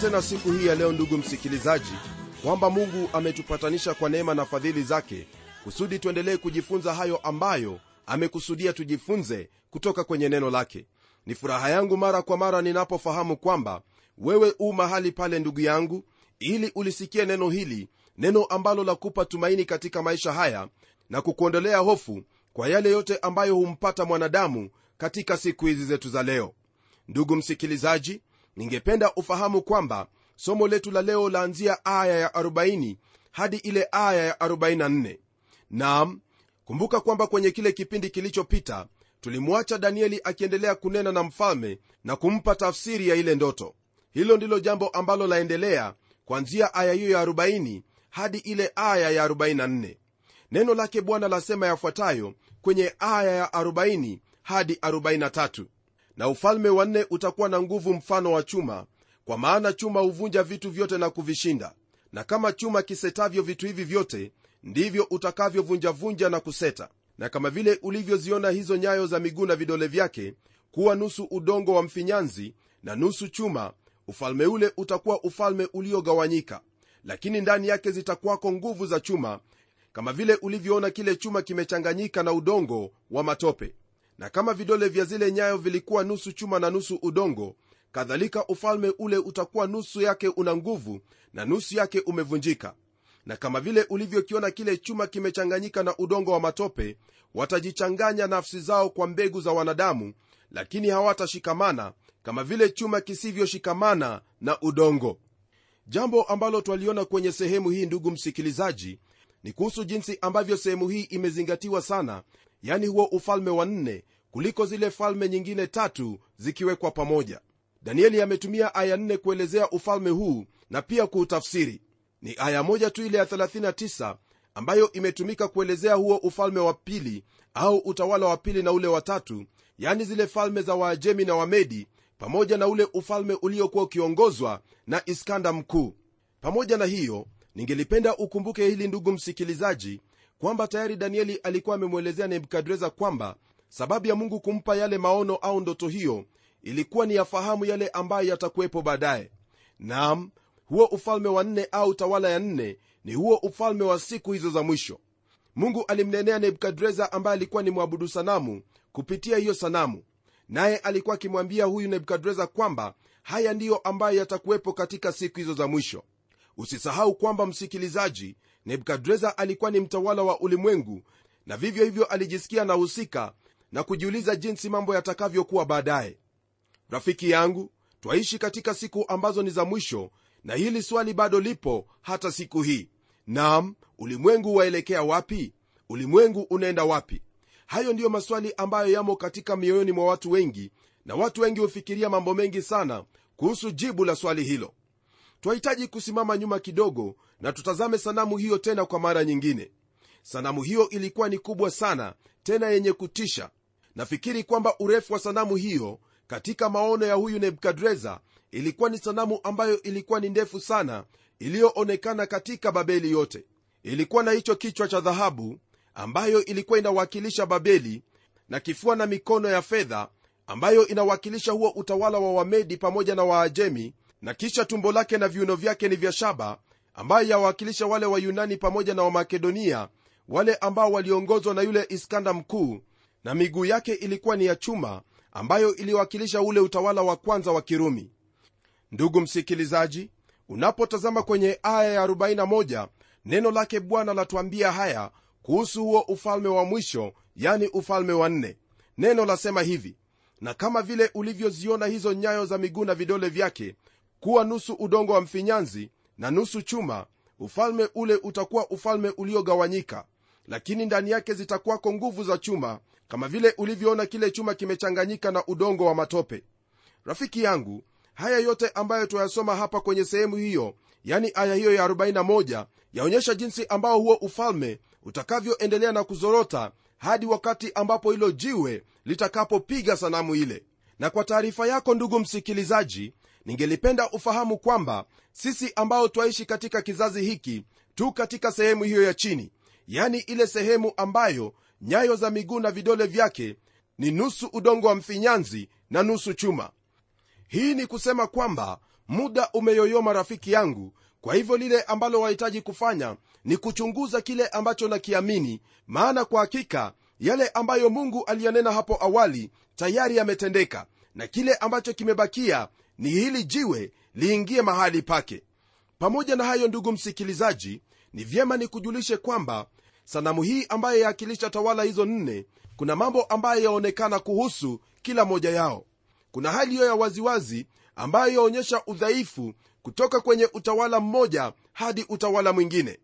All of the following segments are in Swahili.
tena siku hii ya leo ndugu msikilizaji kwamba mungu ametupatanisha kwa neema na fadhili zake kusudi tuendelee kujifunza hayo ambayo amekusudia tujifunze kutoka kwenye neno lake. Ni furaha yangu mara kwa mara ninapofahamu kwamba wewe u mahali pale ndugu yangu ili ulisikie neno hili neno ambalo la kupa tumaini katika maisha haya na kukuondolea hofu kwa yale yote ambayo humpata mwanadamu katika siku hizi zetu za leo. Ndugu msikilizaji ningependa ufahamu kwamba somo letu la leo laanzia aya ya 40 hadi ile aya ya 44 nam kumbuka kwamba kwenye kile kipindi kilichopita tulimwacha danieli akiendelea kunena na mfalme na kumpa tafsiri ya ile ndoto. Hilo ndilo jambo ambalo laendelea kwanzia aya hiyo ya 40 hadi ile aya ya 44 neno lake bwana lasema yafuatayo kwenye aya ya 40 hadi 43 na ufalme wa nne utakuwa na nguvu mfano wa chuma kwa maana chuma huvunja vitu vyote na kuvishinda. Na kama chuma kisetavyo vitu hivi vyote ndivyo utakavyovunjavunja na kuseta. Na kama vile ulivyoziona hizo nyayo za miguu na vidole vyake kuwa nusu udongo wa mfinyanzi na nusu chuma ufalme ule utakuwa ufalme uliogawanyika. Lakini ndani yake zitakuwako nguvu za chuma kama vile ulivyoona kile chuma kimechanganyika na udongo wa matope na kama vidole vya zile nyayo vilikuwa nusu chuma na nusu udongo kadhalika ufalme ule utakuwa nusu yake una nguvu na nusu yake umevunjika. Na kama vile ulivyokiona kile chuma kimechanganyika na udongo wa matope watajichanganya nafsi zao kwa mbegu za wanadamu lakini hawatashikamana kama vile chuma kisivyoshikamana na udongo. Jambo ambalo twaliona kwenye sehemu hii ndugu msikilizaji ni kuhusu jinsi ambavyo sehemu hii imezingatiwa sana yani huo ufalme wa nne kuliko zile falme nyingine tatu zikiwekwa pamoja. Danieli ametumia aya nne kuelezea ufalme huu na pia kuutafsiri. Ni aya moja tu ile ya 39 ambayo imetumika kuelezea huo ufalme wa pili au utawala wa pili na ule watatu yani zile falme za waajemi na wamedi pamoja na ule ufalme uliokuwa ukiongozwa na iskanda mkuu. Pamoja na hiyo ningelipenda ukumbuke hili ndugu msikilizaji kwamba tayari danieli alikuwa amemwelezea nebukadreza kwamba sababu ya mungu kumpa yale maono au ndoto hiyo ilikuwa ni yafahamu yale ambayo yatakuwepo baadaye. Nam huo ufalme wa nne au tawala ya nne ni huo ufalme wa siku hizo za mwisho. Mungu alimnenea nebukadreza ambaye alikuwa ni mwabudu sanamu kupitia hiyo sanamu. Naye alikuwa akimwambia huyu nebukadreza kwamba haya ndiyo ambayo yatakuwepo katika siku hizo za mwisho usisahau kwamba msikilizaji nebukadreza alikuwa ni mtawala wa ulimwengu na vivyo hivyo alijisikia nahusika na kujiuliza jinsi mambo yatakavyokuwa baadaye. Rafiki yangu twaishi katika siku ambazo ni za mwisho na hili swali bado lipo hata siku hii. Nam ulimwengu waelekea wapi? Ulimwengu unaenda wapi? Hayo ndiyo maswali ambayo yamo katika mioyoni mwa watu wengi na watu wengi hufikiria mambo mengi sana kuhusu jibu la swali hilo twahitaji kusimama nyuma kidogo na tutazame sanamu hiyo tena kwa mara nyingine. Sanamu hiyo ilikuwa ni kubwa sana tena yenye kutisha. Nafikiri kwamba urefu wa sanamu hiyo katika maono ya huyu nebukadreza ilikuwa ni sanamu ambayo ilikuwa ni ndefu sana iliyoonekana katika babeli yote. Ilikuwa na hicho kichwa cha dhahabu ambayo ilikuwa inawakilisha babeli na kifua na mikono ya fedha ambayo inawakilisha huo utawala wa wamedi pamoja na waajemi na kisha tumbo lake na viuno vyake ni vya shaba ambayo yawakilisha wale wayunani pamoja na wamakedonia wale ambao waliongozwa na yule iskanda mkuu. Na miguu yake ilikuwa ni ya chuma ambayo iliwakilisha ule utawala wa kwanza wa kirumi. Ndugu msikilizaji unapotazama kwenye aya ya 41 neno lake bwana latuambia haya kuhusu huo ufalme wa mwisho yani ufalme wa nne. Neno lasema hivi na kama vile ulivyoziona hizo nyayo za miguu na vidole vyake kuwa nusu udongo wa mfinyanzi na nusu chuma ufalme ule utakuwa ufalme uliogawanyika lakini ndani yake zitakuwako nguvu za chuma kama vile ulivyoona kile chuma kimechanganyika na udongo wa matope. Rafiki yangu haya yote ambayo tuyasoma hapa kwenye sehemu hiyo yani aya hiyo ya 41 yaonyesha jinsi ambao huo ufalme utakavyoendelea na kuzorota hadi wakati ambapo hilo jiwe litakapopiga sanamu ile. Na kwa taarifa yako ndugu msikilizaji ningelipenda ufahamu kwamba sisi ambao twaishi katika kizazi hiki tu katika sehemu hiyo ya chini yani ile sehemu ambayo nyayo za miguu na vidole vyake ni nusu udongo wa mfinyanzi na nusu chuma. Hii ni kusema kwamba muda umeyoyoma rafiki yangu kwa hivyo lile ambalo wahitaji kufanya ni kuchunguza kile ambacho nakiamini maana kwa hakika yale ambayo mungu aliyanena hapo awali tayari yametendeka na kile ambacho kimebakia ni hili jiwe liingie mahali pake. Pamoja na hayo ndugu msikilizaji ni vyema nikujulishe kwamba sanamu hii ambayo yaakilisha tawala hizo nne kuna mambo ambayo yaonekana kuhusu kila moja yao. Kuna hali hiyo ya waziwazi ambayo yaonyesha udhaifu kutoka kwenye utawala mmoja hadi utawala mwingine.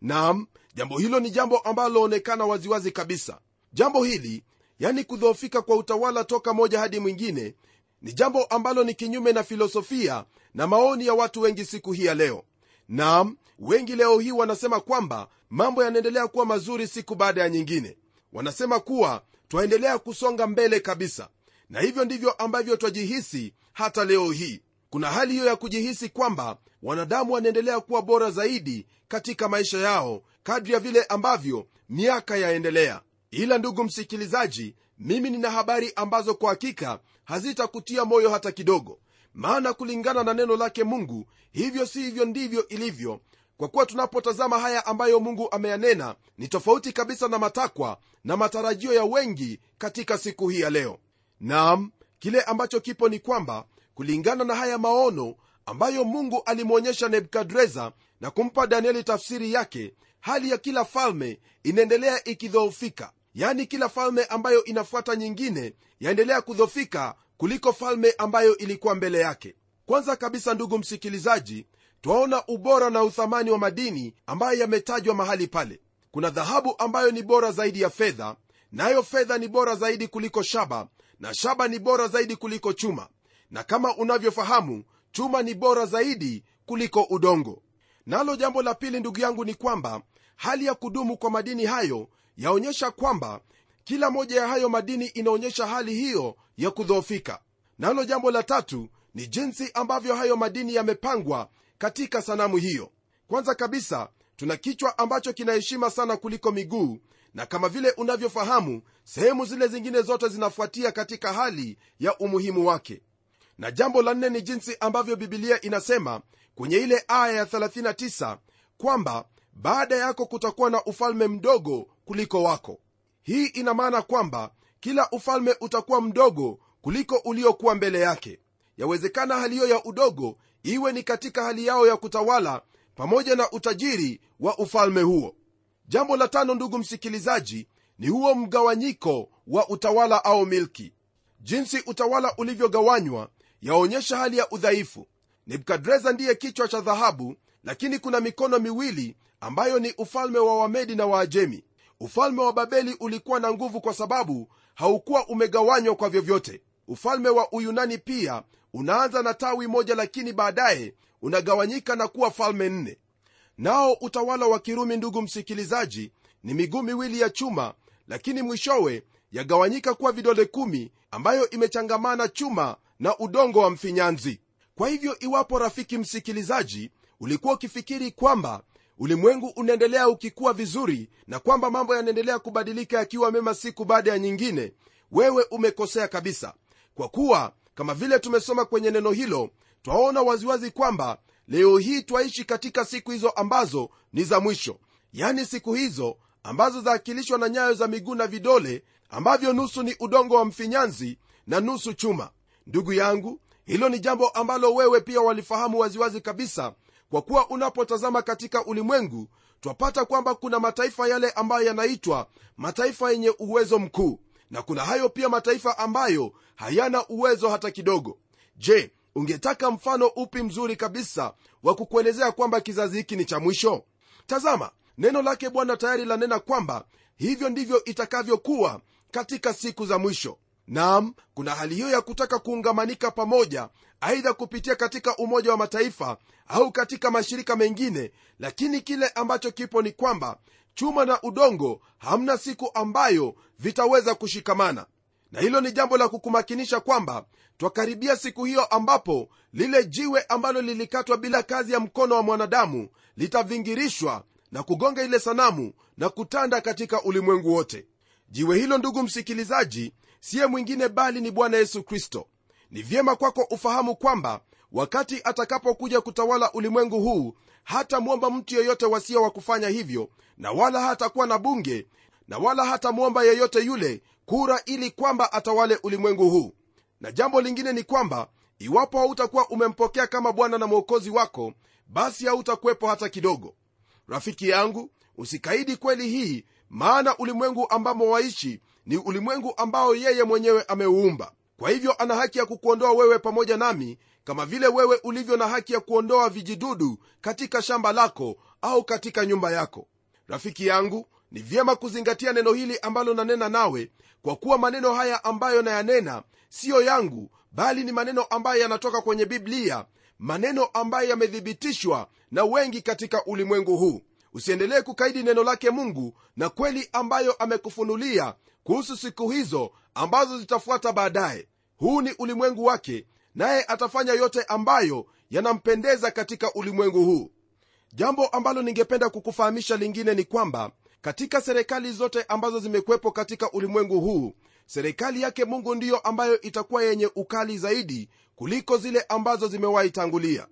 Nam jambo hilo ni jambo ambalo laonekana waziwazi kabisa. Jambo hili yani kudhoofika kwa utawala toka moja hadi mwingine ni jambo ambalo ni kinyume na filosofia na maoni ya watu wengi siku hii ya leo. Nam wengi leo hii wanasema kwamba mambo yanaendelea kuwa mazuri siku baada ya nyingine. Wanasema kuwa twaendelea kusonga mbele kabisa. Na hivyo ndivyo ambavyo twajihisi hata leo hii. Kuna hali hiyo ya kujihisi kwamba wanadamu wanaendelea kuwa bora zaidi katika maisha yao kadri ya vile ambavyo miaka yaendelea. Ila ndugu msikilizaji mimi nina habari ambazo kwa hakika hazitakutia moyo hata kidogo maana kulingana na neno lake mungu hivyo si hivyo ndivyo ilivyo. Kwa kuwa tunapotazama haya ambayo mungu ameyanena ni tofauti kabisa na matakwa na matarajio ya wengi katika siku hii ya leo. Nam kile ambacho kipo ni kwamba kulingana na haya maono ambayo mungu alimwonyesha nebukadreza na kumpa danieli tafsiri yake hali ya kila falme inaendelea ikidhoofika yani kila falme ambayo inafuata nyingine yaendelea kudhofika kuliko falme ambayo ilikuwa mbele yake. Kwanza kabisa ndugu msikilizaji twaona ubora na uthamani wa madini ambayo yametajwa mahali pale. Kuna dhahabu ambayo ni bora zaidi ya fedha nayo fedha ni bora zaidi kuliko shaba na shaba ni bora zaidi kuliko chuma. Na kama unavyofahamu chuma ni bora zaidi kuliko udongo. Nalo jambo la pili ndugu yangu ni kwamba hali ya kudumu kwa madini hayo yaonyesha kwamba kila moja ya hayo madini inaonyesha hali hiyo ya kudhoofika. Nalo jambo la tatu ni jinsi ambavyo hayo madini yamepangwa katika sanamu hiyo. Kwanza kabisa tuna kichwa ambacho kinaheshima sana kuliko miguu na kama vile unavyofahamu sehemu zile zingine zote zinafuatia katika hali ya umuhimu wake. Na jambo la nne ni jinsi ambavyo bibilia inasema kwenye ile aya ya 39 kwamba baada yako kutakuwa na ufalme mdogo kuliko wako. Hii ina maana kwamba kila ufalme utakuwa mdogo kuliko uliokuwa mbele yake. Yawezekana hali hiyo ya udogo iwe ni katika hali yao ya kutawala pamoja na utajiri wa ufalme huo. Jambo la tano ndugu msikilizaji ni huo mgawanyiko wa utawala au milki. Jinsi utawala ulivyogawanywa yaonyesha hali ya udhaifu. Nebukadreza ndiye kichwa cha dhahabu lakini kuna mikono miwili ambayo ni ufalme wa wamedi na waajemi ufalme wa babeli ulikuwa na nguvu kwa sababu haukuwa umegawanywa kwa vyovyote. Ufalme wa uyunani pia unaanza na tawi moja lakini baadaye unagawanyika na kuwa falme nne. Nao utawala wa kirumi ndugu msikilizaji ni miguu miwili ya chuma lakini mwishowe yagawanyika kuwa vidole kumi ambayo imechangamana chuma na udongo wa mfinyanzi. Kwa hivyo iwapo rafiki msikilizaji ulikuwa ukifikiri kwamba ulimwengu unaendelea ukikuwa vizuri na kwamba mambo yanaendelea kubadilika yakiwa mema siku baada ya nyingine wewe umekosea kabisa. Kwa kuwa kama vile tumesoma kwenye neno hilo twaona waziwazi kwamba leo hii twaishi katika siku hizo ambazo ni za mwisho. Yani siku hizo ambazo zaakilishwa na nyayo za miguu na vidole ambavyo nusu ni udongo wa mfinyanzi na nusu chuma. Ndugu yangu hilo ni jambo ambalo wewe pia walifahamu waziwazi kabisa kwa kuwa unapotazama katika ulimwengu twapata kwamba kuna mataifa yale ambayo yanaitwa mataifa yenye uwezo mkuu na kuna hayo pia mataifa ambayo hayana uwezo hata kidogo. Je ungetaka mfano upi mzuri kabisa wa kukuelezea kwamba kizazi hiki ni cha mwisho? Tazama neno lake bwana tayari lanena kwamba hivyo ndivyo itakavyokuwa katika siku za mwisho nam kuna hali hiyo ya kutaka kuungamanika pamoja aidha kupitia katika umoja wa mataifa au katika mashirika mengine lakini kile ambacho kipo ni kwamba chuma na udongo hamna siku ambayo vitaweza kushikamana. Na hilo ni jambo la kukumakinisha kwamba twakaribia siku hiyo ambapo lile jiwe ambalo lilikatwa bila kazi ya mkono wa mwanadamu litavingirishwa na kugonga ile sanamu na kutanda katika ulimwengu wote. Jiwe hilo ndugu msikilizaji siye mwingine bali ni bwana yesu kristo. Ni vyema kwako ufahamu kwamba wakati atakapokuja kutawala ulimwengu huu hatamwomba mtu yeyote wasia wa kufanya hivyo na wala hatakuwa na bunge na wala hatamwomba yeyote yule kura ili kwamba atawale ulimwengu huu. Na jambo lingine ni kwamba iwapo hautakuwa umempokea kama bwana na mwokozi wako basi hautakuwepo hata kidogo. Rafiki yangu usikaidi kweli hii maana ulimwengu ambamo waishi ni ulimwengu ambao yeye mwenyewe ameuumba. Kwa hivyo ana haki ya kukuondoa wewe pamoja nami kama vile wewe ulivyo na haki ya kuondoa vijidudu katika shamba lako au katika nyumba yako. Rafiki yangu ni vyema kuzingatia neno hili ambalo nanena nawe kwa kuwa maneno haya ambayo nayanena siyo yangu bali ni maneno ambayo yanatoka kwenye biblia maneno ambayo yamethibitishwa na wengi katika ulimwengu huu. Usiendelee kukaidi neno lake mungu na kweli ambayo amekufunulia kuhusu siku hizo ambazo zitafuata baadaye. Huu ni ulimwengu wake naye atafanya yote ambayo yanampendeza katika ulimwengu huu. Jambo ambalo ningependa kukufahamisha lingine ni kwamba katika serikali zote ambazo zimekuwepo katika ulimwengu huu serikali yake mungu ndiyo ambayo itakuwa yenye ukali zaidi kuliko zile ambazo zimewahi tangulia.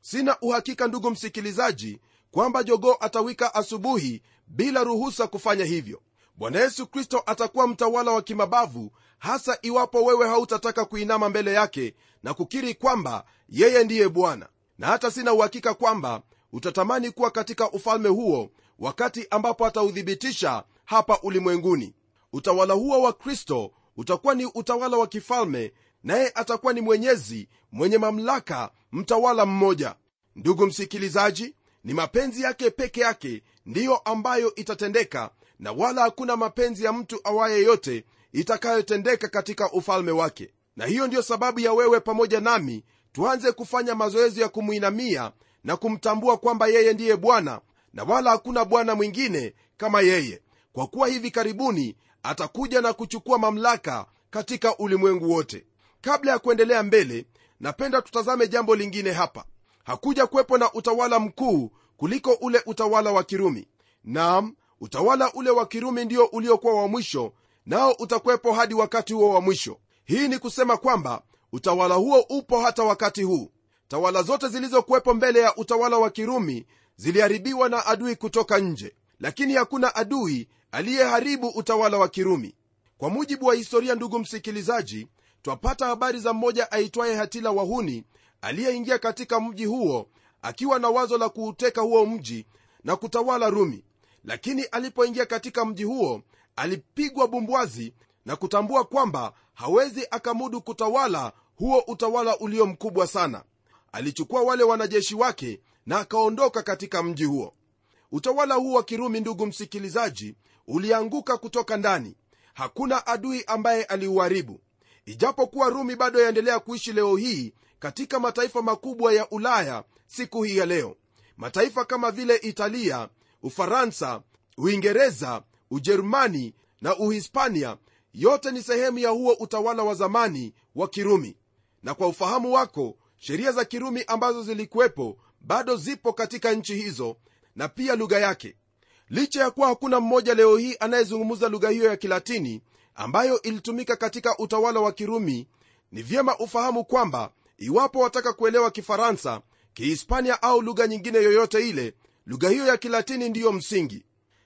Sina uhakika ndugu msikilizaji kwamba jogoo atawika asubuhi bila ruhusa kufanya hivyo bwana yesu kristo atakuwa mtawala wa kimabavu hasa iwapo wewe hautataka kuinama mbele yake na kukiri kwamba yeye ndiye bwana. Na hata sina uhakika kwamba utatamani kuwa katika ufalme huo wakati ambapo atauthibitisha hapa ulimwenguni. Utawala huo wa kristo utakuwa ni utawala wa kifalme naye atakuwa ni mwenyezi mwenye mamlaka mtawala mmoja. Ndugu msikilizaji ni mapenzi yake peke yake ndiyo ambayo itatendeka na wala hakuna mapenzi ya mtu awaye yote itakayotendeka katika ufalme wake. Na hiyo ndiyo sababu ya wewe pamoja nami tuanze kufanya mazoezi ya kumwinamia na kumtambua kwamba yeye ndiye bwana na wala hakuna bwana mwingine kama yeye. Kwa kuwa hivi karibuni atakuja na kuchukua mamlaka katika ulimwengu wote. Kabla ya kuendelea mbele napenda tutazame jambo lingine hapa. Hakuja kuwepo na utawala mkuu kuliko ule utawala wa kirumi. Nam utawala ule wa kirumi ndio uliokuwa wa mwisho nao utakuwepo hadi wakati huo wa mwisho. Hii ni kusema kwamba utawala huo upo hata wakati huu. Tawala zote zilizokuwepo mbele ya utawala wa kirumi ziliharibiwa na adui kutoka nje lakini hakuna adui aliyeharibu utawala wa kirumi. Kwa mujibu wa historia ndugu msikilizaji twapata habari za mmoja aitwaye hatila wahuni aliyeingia katika mji huo akiwa na wazo la kuuteka huo mji na kutawala rumi lakini alipoingia katika mji huo alipigwa bumbwazi na kutambua kwamba hawezi akamudu kutawala huo utawala ulio mkubwa sana. Alichukua wale wanajeshi wake na akaondoka katika mji huo. Utawala huu wa kirumi ndugu msikilizaji ulianguka kutoka ndani. Hakuna adui ambaye aliuharibu. Ijapokuwa rumi bado yaendelea kuishi leo hii katika mataifa makubwa ya ulaya siku hii ya leo. Mataifa kama vile italia ufaransa uingereza ujerumani na uhispania yote ni sehemu ya huo utawala wa zamani wa kirumi. Na kwa ufahamu wako sheria za kirumi ambazo zilikuwepo bado zipo katika nchi hizo na pia lugha yake. Licha ya kuwa hakuna mmoja leo hii anayezungumza lugha hiyo ya kilatini ambayo ilitumika katika utawala wa kirumi ni vyema ufahamu kwamba iwapo wataka kuelewa kifaransa kihispania au lugha nyingine yoyote ile lugha hiyo ya kilatini ndiyo msingi.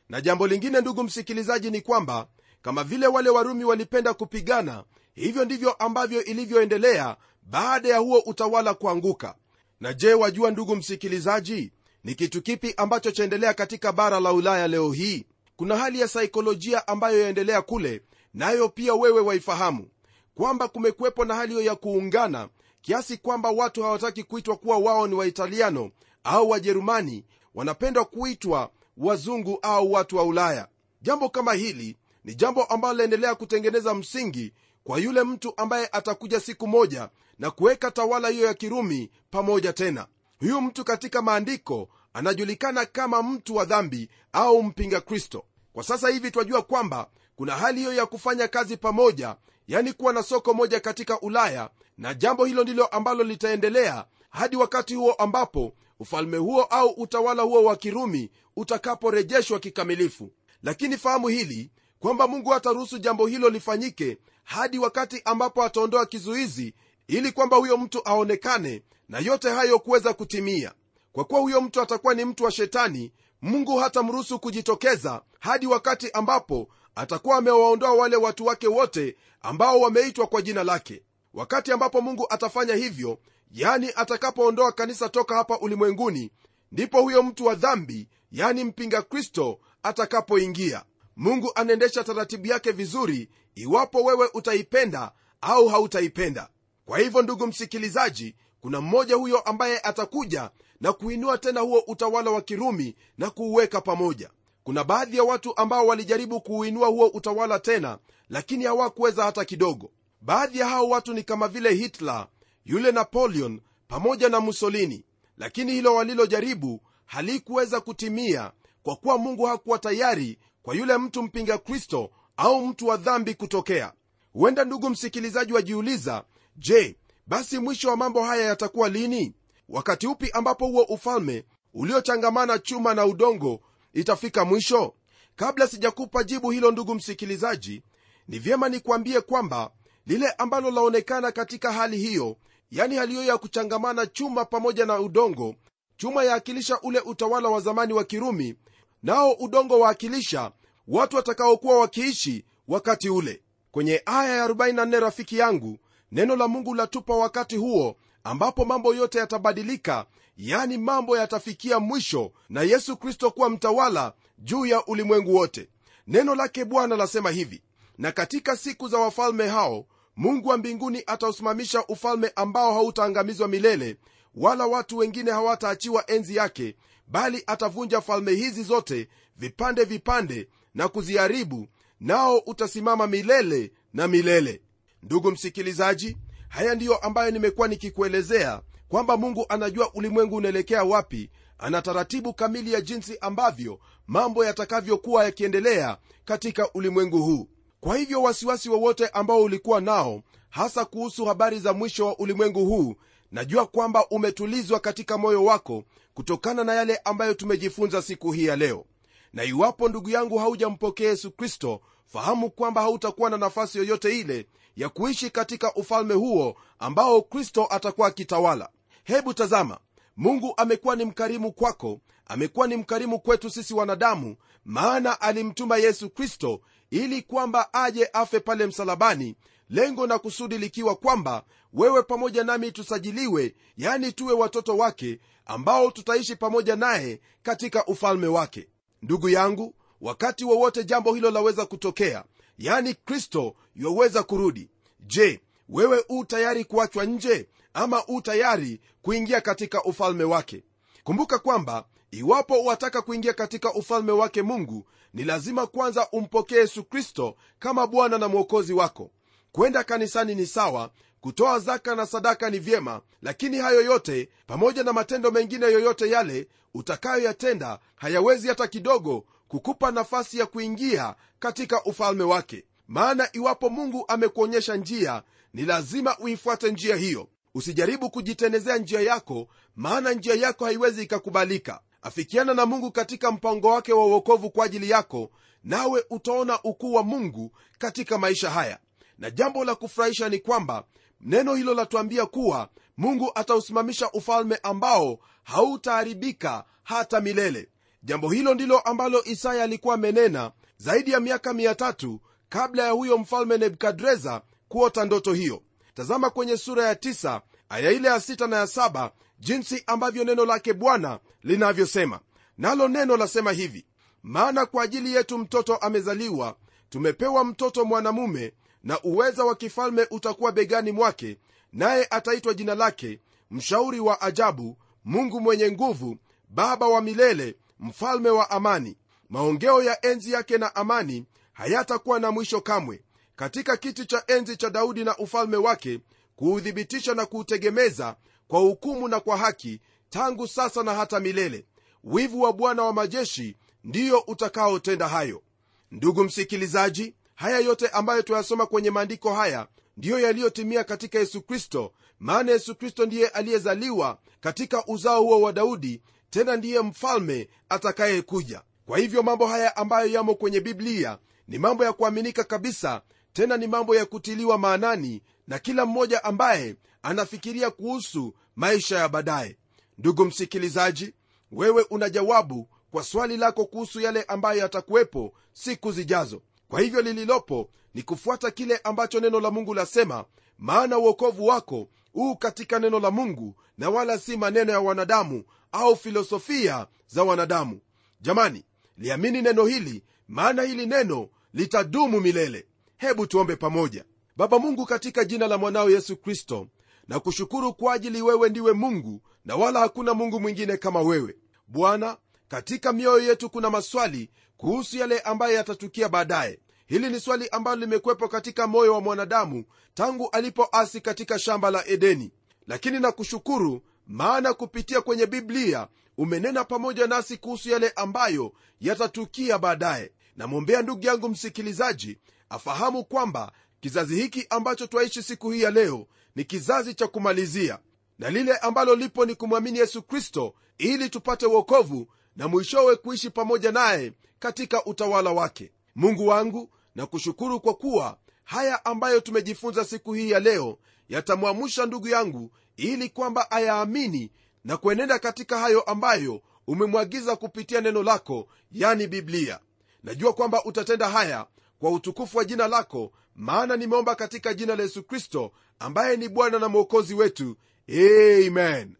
Na jambo lingine ndugu msikilizaji ni kwamba kama vile wale warumi walipenda kupigana hivyo ndivyo ambavyo ilivyoendelea baada ya huo utawala kuanguka. Na je wajua ndugu msikilizaji ni kitu kipi ambacho chaendelea katika bara la ulaya leo hii? Kuna hali ya saikolojia ambayo yaendelea kule nayo pia wewe waifahamu kwamba kumekuwepo na hali hiyo ya kuungana kiasi kwamba watu hawataki kuitwa kuwa wao ni waitaliano au wajerumani wanapendwa kuitwa wazungu au watu wa ulaya. Jambo kama hili ni jambo ambalo laendelea kutengeneza msingi kwa yule mtu ambaye atakuja siku moja na kuweka tawala hiyo ya kirumi pamoja tena. Huyu mtu katika maandiko anajulikana kama mtu wa dhambi au mpinga kristo. Kwa sasa hivi twajua kwamba kuna hali hiyo ya kufanya kazi pamoja yani kuwa na soko moja katika ulaya na jambo hilo ndilo ambalo litaendelea hadi wakati huo ambapo ufalme huo au utawala huo wa kirumi utakaporejeshwa kikamilifu. Lakini fahamu hili kwamba mungu hataruhusu jambo hilo lifanyike hadi wakati ambapo ataondoa kizuizi ili kwamba huyo mtu aonekane na yote hayo kuweza kutimia. Kwa kuwa huyo mtu atakuwa ni mtu wa shetani mungu hatamruhusu kujitokeza hadi wakati ambapo atakuwa amewaondoa wale watu wake wote ambao wameitwa kwa jina lake wakati ambapo mungu atafanya hivyo yani atakapoondoa kanisa toka hapa ulimwenguni ndipo huyo mtu wa dhambi yani mpinga kristo atakapoingia. Mungu anaendesha taratibu yake vizuri iwapo wewe utaipenda au hautaipenda. Kwa hivyo ndugu msikilizaji kuna mmoja huyo ambaye atakuja na kuinua tena huo utawala wa kirumi na kuuweka pamoja. Kuna baadhi ya watu ambao walijaribu kuuinua huo utawala tena lakini hawakuweza hata kidogo baadhi ya hao watu ni kama vile hitler yule napoleon pamoja na mussolini. Lakini hilo walilojaribu halikuweza kutimia kwa kuwa mungu hakuwa tayari kwa yule mtu mpinga kristo au mtu wa dhambi kutokea. Huenda ndugu msikilizaji wajiuliza je basi mwisho wa mambo haya yatakuwa lini? Wakati upi ambapo huo ufalme uliochangamana chuma na udongo itafika mwisho? Kabla sijakupa jibu hilo ndugu msikilizaji ni vyema nikuambie kwamba lile ambalo laonekana katika hali hiyo yani hali hiyo ya kuchangamana chuma pamoja na udongo chuma yaakilisha ule utawala wa zamani wa kirumi nao udongo waakilisha watu watakaokuwa wakiishi wakati ule. Kwenye aya ya 44 rafiki yangu neno la mungu latupa wakati huo ambapo mambo yote yatabadilika yani mambo yatafikia mwisho na yesu kristo kuwa mtawala juu ya ulimwengu wote. Neno lake bwana lasema hivi na katika siku za wafalme hao mungu wa mbinguni atausimamisha ufalme ambao hautaangamizwa milele wala watu wengine hawataachiwa enzi yake bali atavunja falme hizi zote vipande vipande na kuziharibu nao utasimama milele na milele. Ndugu msikilizaji haya ndiyo ambayo nimekuwa nikikuelezea kwamba mungu anajua ulimwengu unaelekea wapi ana taratibu kamili ya jinsi ambavyo mambo yatakavyokuwa yakiendelea katika ulimwengu huu kwa hivyo wasiwasi wowote ambao ulikuwa nao hasa kuhusu habari za mwisho wa ulimwengu huu najua kwamba umetulizwa katika moyo wako kutokana na yale ambayo tumejifunza siku hii ya leo. Na iwapo ndugu yangu haujampokea yesu kristo fahamu kwamba hautakuwa na nafasi yoyote ile ya kuishi katika ufalme huo ambao kristo atakuwa akitawala. Hebu tazama mungu amekuwa ni mkarimu kwako amekuwa ni mkarimu kwetu sisi wanadamu maana alimtuma yesu kristo ili kwamba aje afe pale msalabani lengo na kusudi likiwa kwamba wewe pamoja nami tusajiliwe yani tuwe watoto wake ambao tutaishi pamoja naye katika ufalme wake. Ndugu yangu wakati wowote jambo hilo laweza kutokea yani kristo yaweza kurudi. Je wewe u tayari kuachwa nje ama u tayari kuingia katika ufalme wake? Kumbuka kwamba iwapo wataka kuingia katika ufalme wake mungu ni lazima kwanza umpokee yesu kristo kama bwana na mwokozi wako. Kwenda kanisani ni sawa kutoa zaka na sadaka ni vyema lakini hayo yote pamoja na matendo mengine yoyote yale utakayoyatenda hayawezi hata kidogo kukupa nafasi ya kuingia katika ufalme wake. Maana iwapo mungu amekuonyesha njia ni lazima uifuate njia hiyo. Usijaribu kujitenezea njia yako maana njia yako haiwezi ikakubalika afikiana na mungu katika mpango wake wa uokovu kwa ajili yako nawe utaona ukuu wa mungu katika maisha haya. Na jambo la kufurahisha ni kwamba neno hilo latuambia kuwa mungu atausimamisha ufalme ambao hautaharibika hata milele. Jambo hilo ndilo ambalo isaya alikuwa amenena zaidi ya miaka 3 kabla ya huyo mfalme nebukadreza kuota ndoto hiyo. Tazama kwenye sura ya 9 aya ile ya sita na ya saba jinsi ambavyo neno lake bwana linavyosema. Nalo neno lasema hivi maana kwa ajili yetu mtoto amezaliwa tumepewa mtoto mwanamume na uweza wa kifalme utakuwa begani mwake naye ataitwa jina lake mshauri wa ajabu mungu mwenye nguvu baba wa milele mfalme wa amani. Maongeo ya enzi yake na amani hayatakuwa na mwisho kamwe. Katika kiti cha enzi cha daudi na ufalme wake kuuthibitisha na kuutegemeza kwa hukumu na kwa haki tangu sasa na hata milele. Wivu wa bwana wa majeshi ndiyo utakaotenda hayo. Ndugu msikilizaji haya yote ambayo tuyasoma kwenye maandiko haya ndiyo yaliyotimia katika yesu kristo maana yesu kristo ndiye aliyezaliwa katika uzao huo wa daudi tena ndiye mfalme atakayekuja. Kwa hivyo mambo haya ambayo yamo kwenye biblia ni mambo ya kuaminika kabisa tena ni mambo ya kutiliwa maanani na kila mmoja ambaye anafikiria kuhusu maisha ya baadaye. Ndugu msikilizaji wewe una jawabu kwa swali lako kuhusu yale ambayo yatakuwepo siku zijazo. Kwa hivyo lililopo ni kufuata kile ambacho neno la mungu lasema maana uokovu wako huu katika neno la mungu na wala si maneno ya wanadamu au filosofia za wanadamu. Jamani liamini neno hili maana hili neno litadumu milele. Hebu tuombe pamoja baba mungu katika jina la mwanao yesu kristo na kushukuru kwa ajili wewe ndiwe mungu na wala hakuna mungu mwingine kama wewe. Bwana katika mioyo yetu kuna maswali kuhusu yale ambayo yatatukia baadaye. Hili ni swali ambalo limekwepo katika moyo wa mwanadamu tangu alipoasi katika shamba la edeni. Lakini nakushukuru maana kupitia kwenye biblia umenena pamoja nasi kuhusu yale ambayo yatatukia baadaye. Namwombea ndugu yangu msikilizaji afahamu kwamba kizazi hiki ambacho twaishi siku hii ya leo ni kizazi cha kumalizia na lile ambalo lipo ni kumwamini yesu kristo ili tupate uokovu na mwishowe kuishi pamoja naye katika utawala wake. Mungu wangu na kushukuru kwa kuwa haya ambayo tumejifunza siku hii ya leo yatamwamusha ndugu yangu ili kwamba ayaamini na kuenenda katika hayo ambayo umemwagiza kupitia neno lako yani biblia. Najua kwamba utatenda haya kwa utukufu wa jina lako maana nimeomba katika jina la yesu kristo ambaye ni bwana na mwokozi wetu. Amen.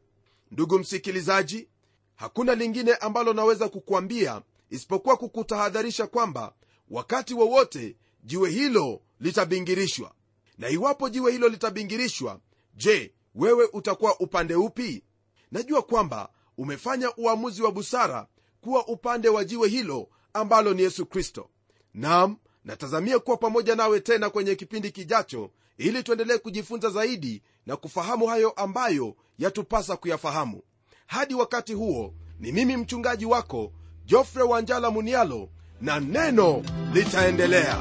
Ndugu msikilizaji hakuna lingine ambalo naweza kukuambia isipokuwa kukutahadharisha kwamba wakati wowote jiwe hilo litabingirishwa. Na iwapo jiwe hilo litabingirishwa je wewe utakuwa upande upi? Najua kwamba umefanya uamuzi wa busara kuwa upande wa jiwe hilo ambalo ni yesu kristo. Nam natazamia kuwa pamoja nawe tena kwenye kipindi kijacho ili tuendelee kujifunza zaidi na kufahamu hayo ambayo yatupasa kuyafahamu. Hadi wakati huo ni mimi mchungaji wako jofre wanjala munialo na neno litaendelea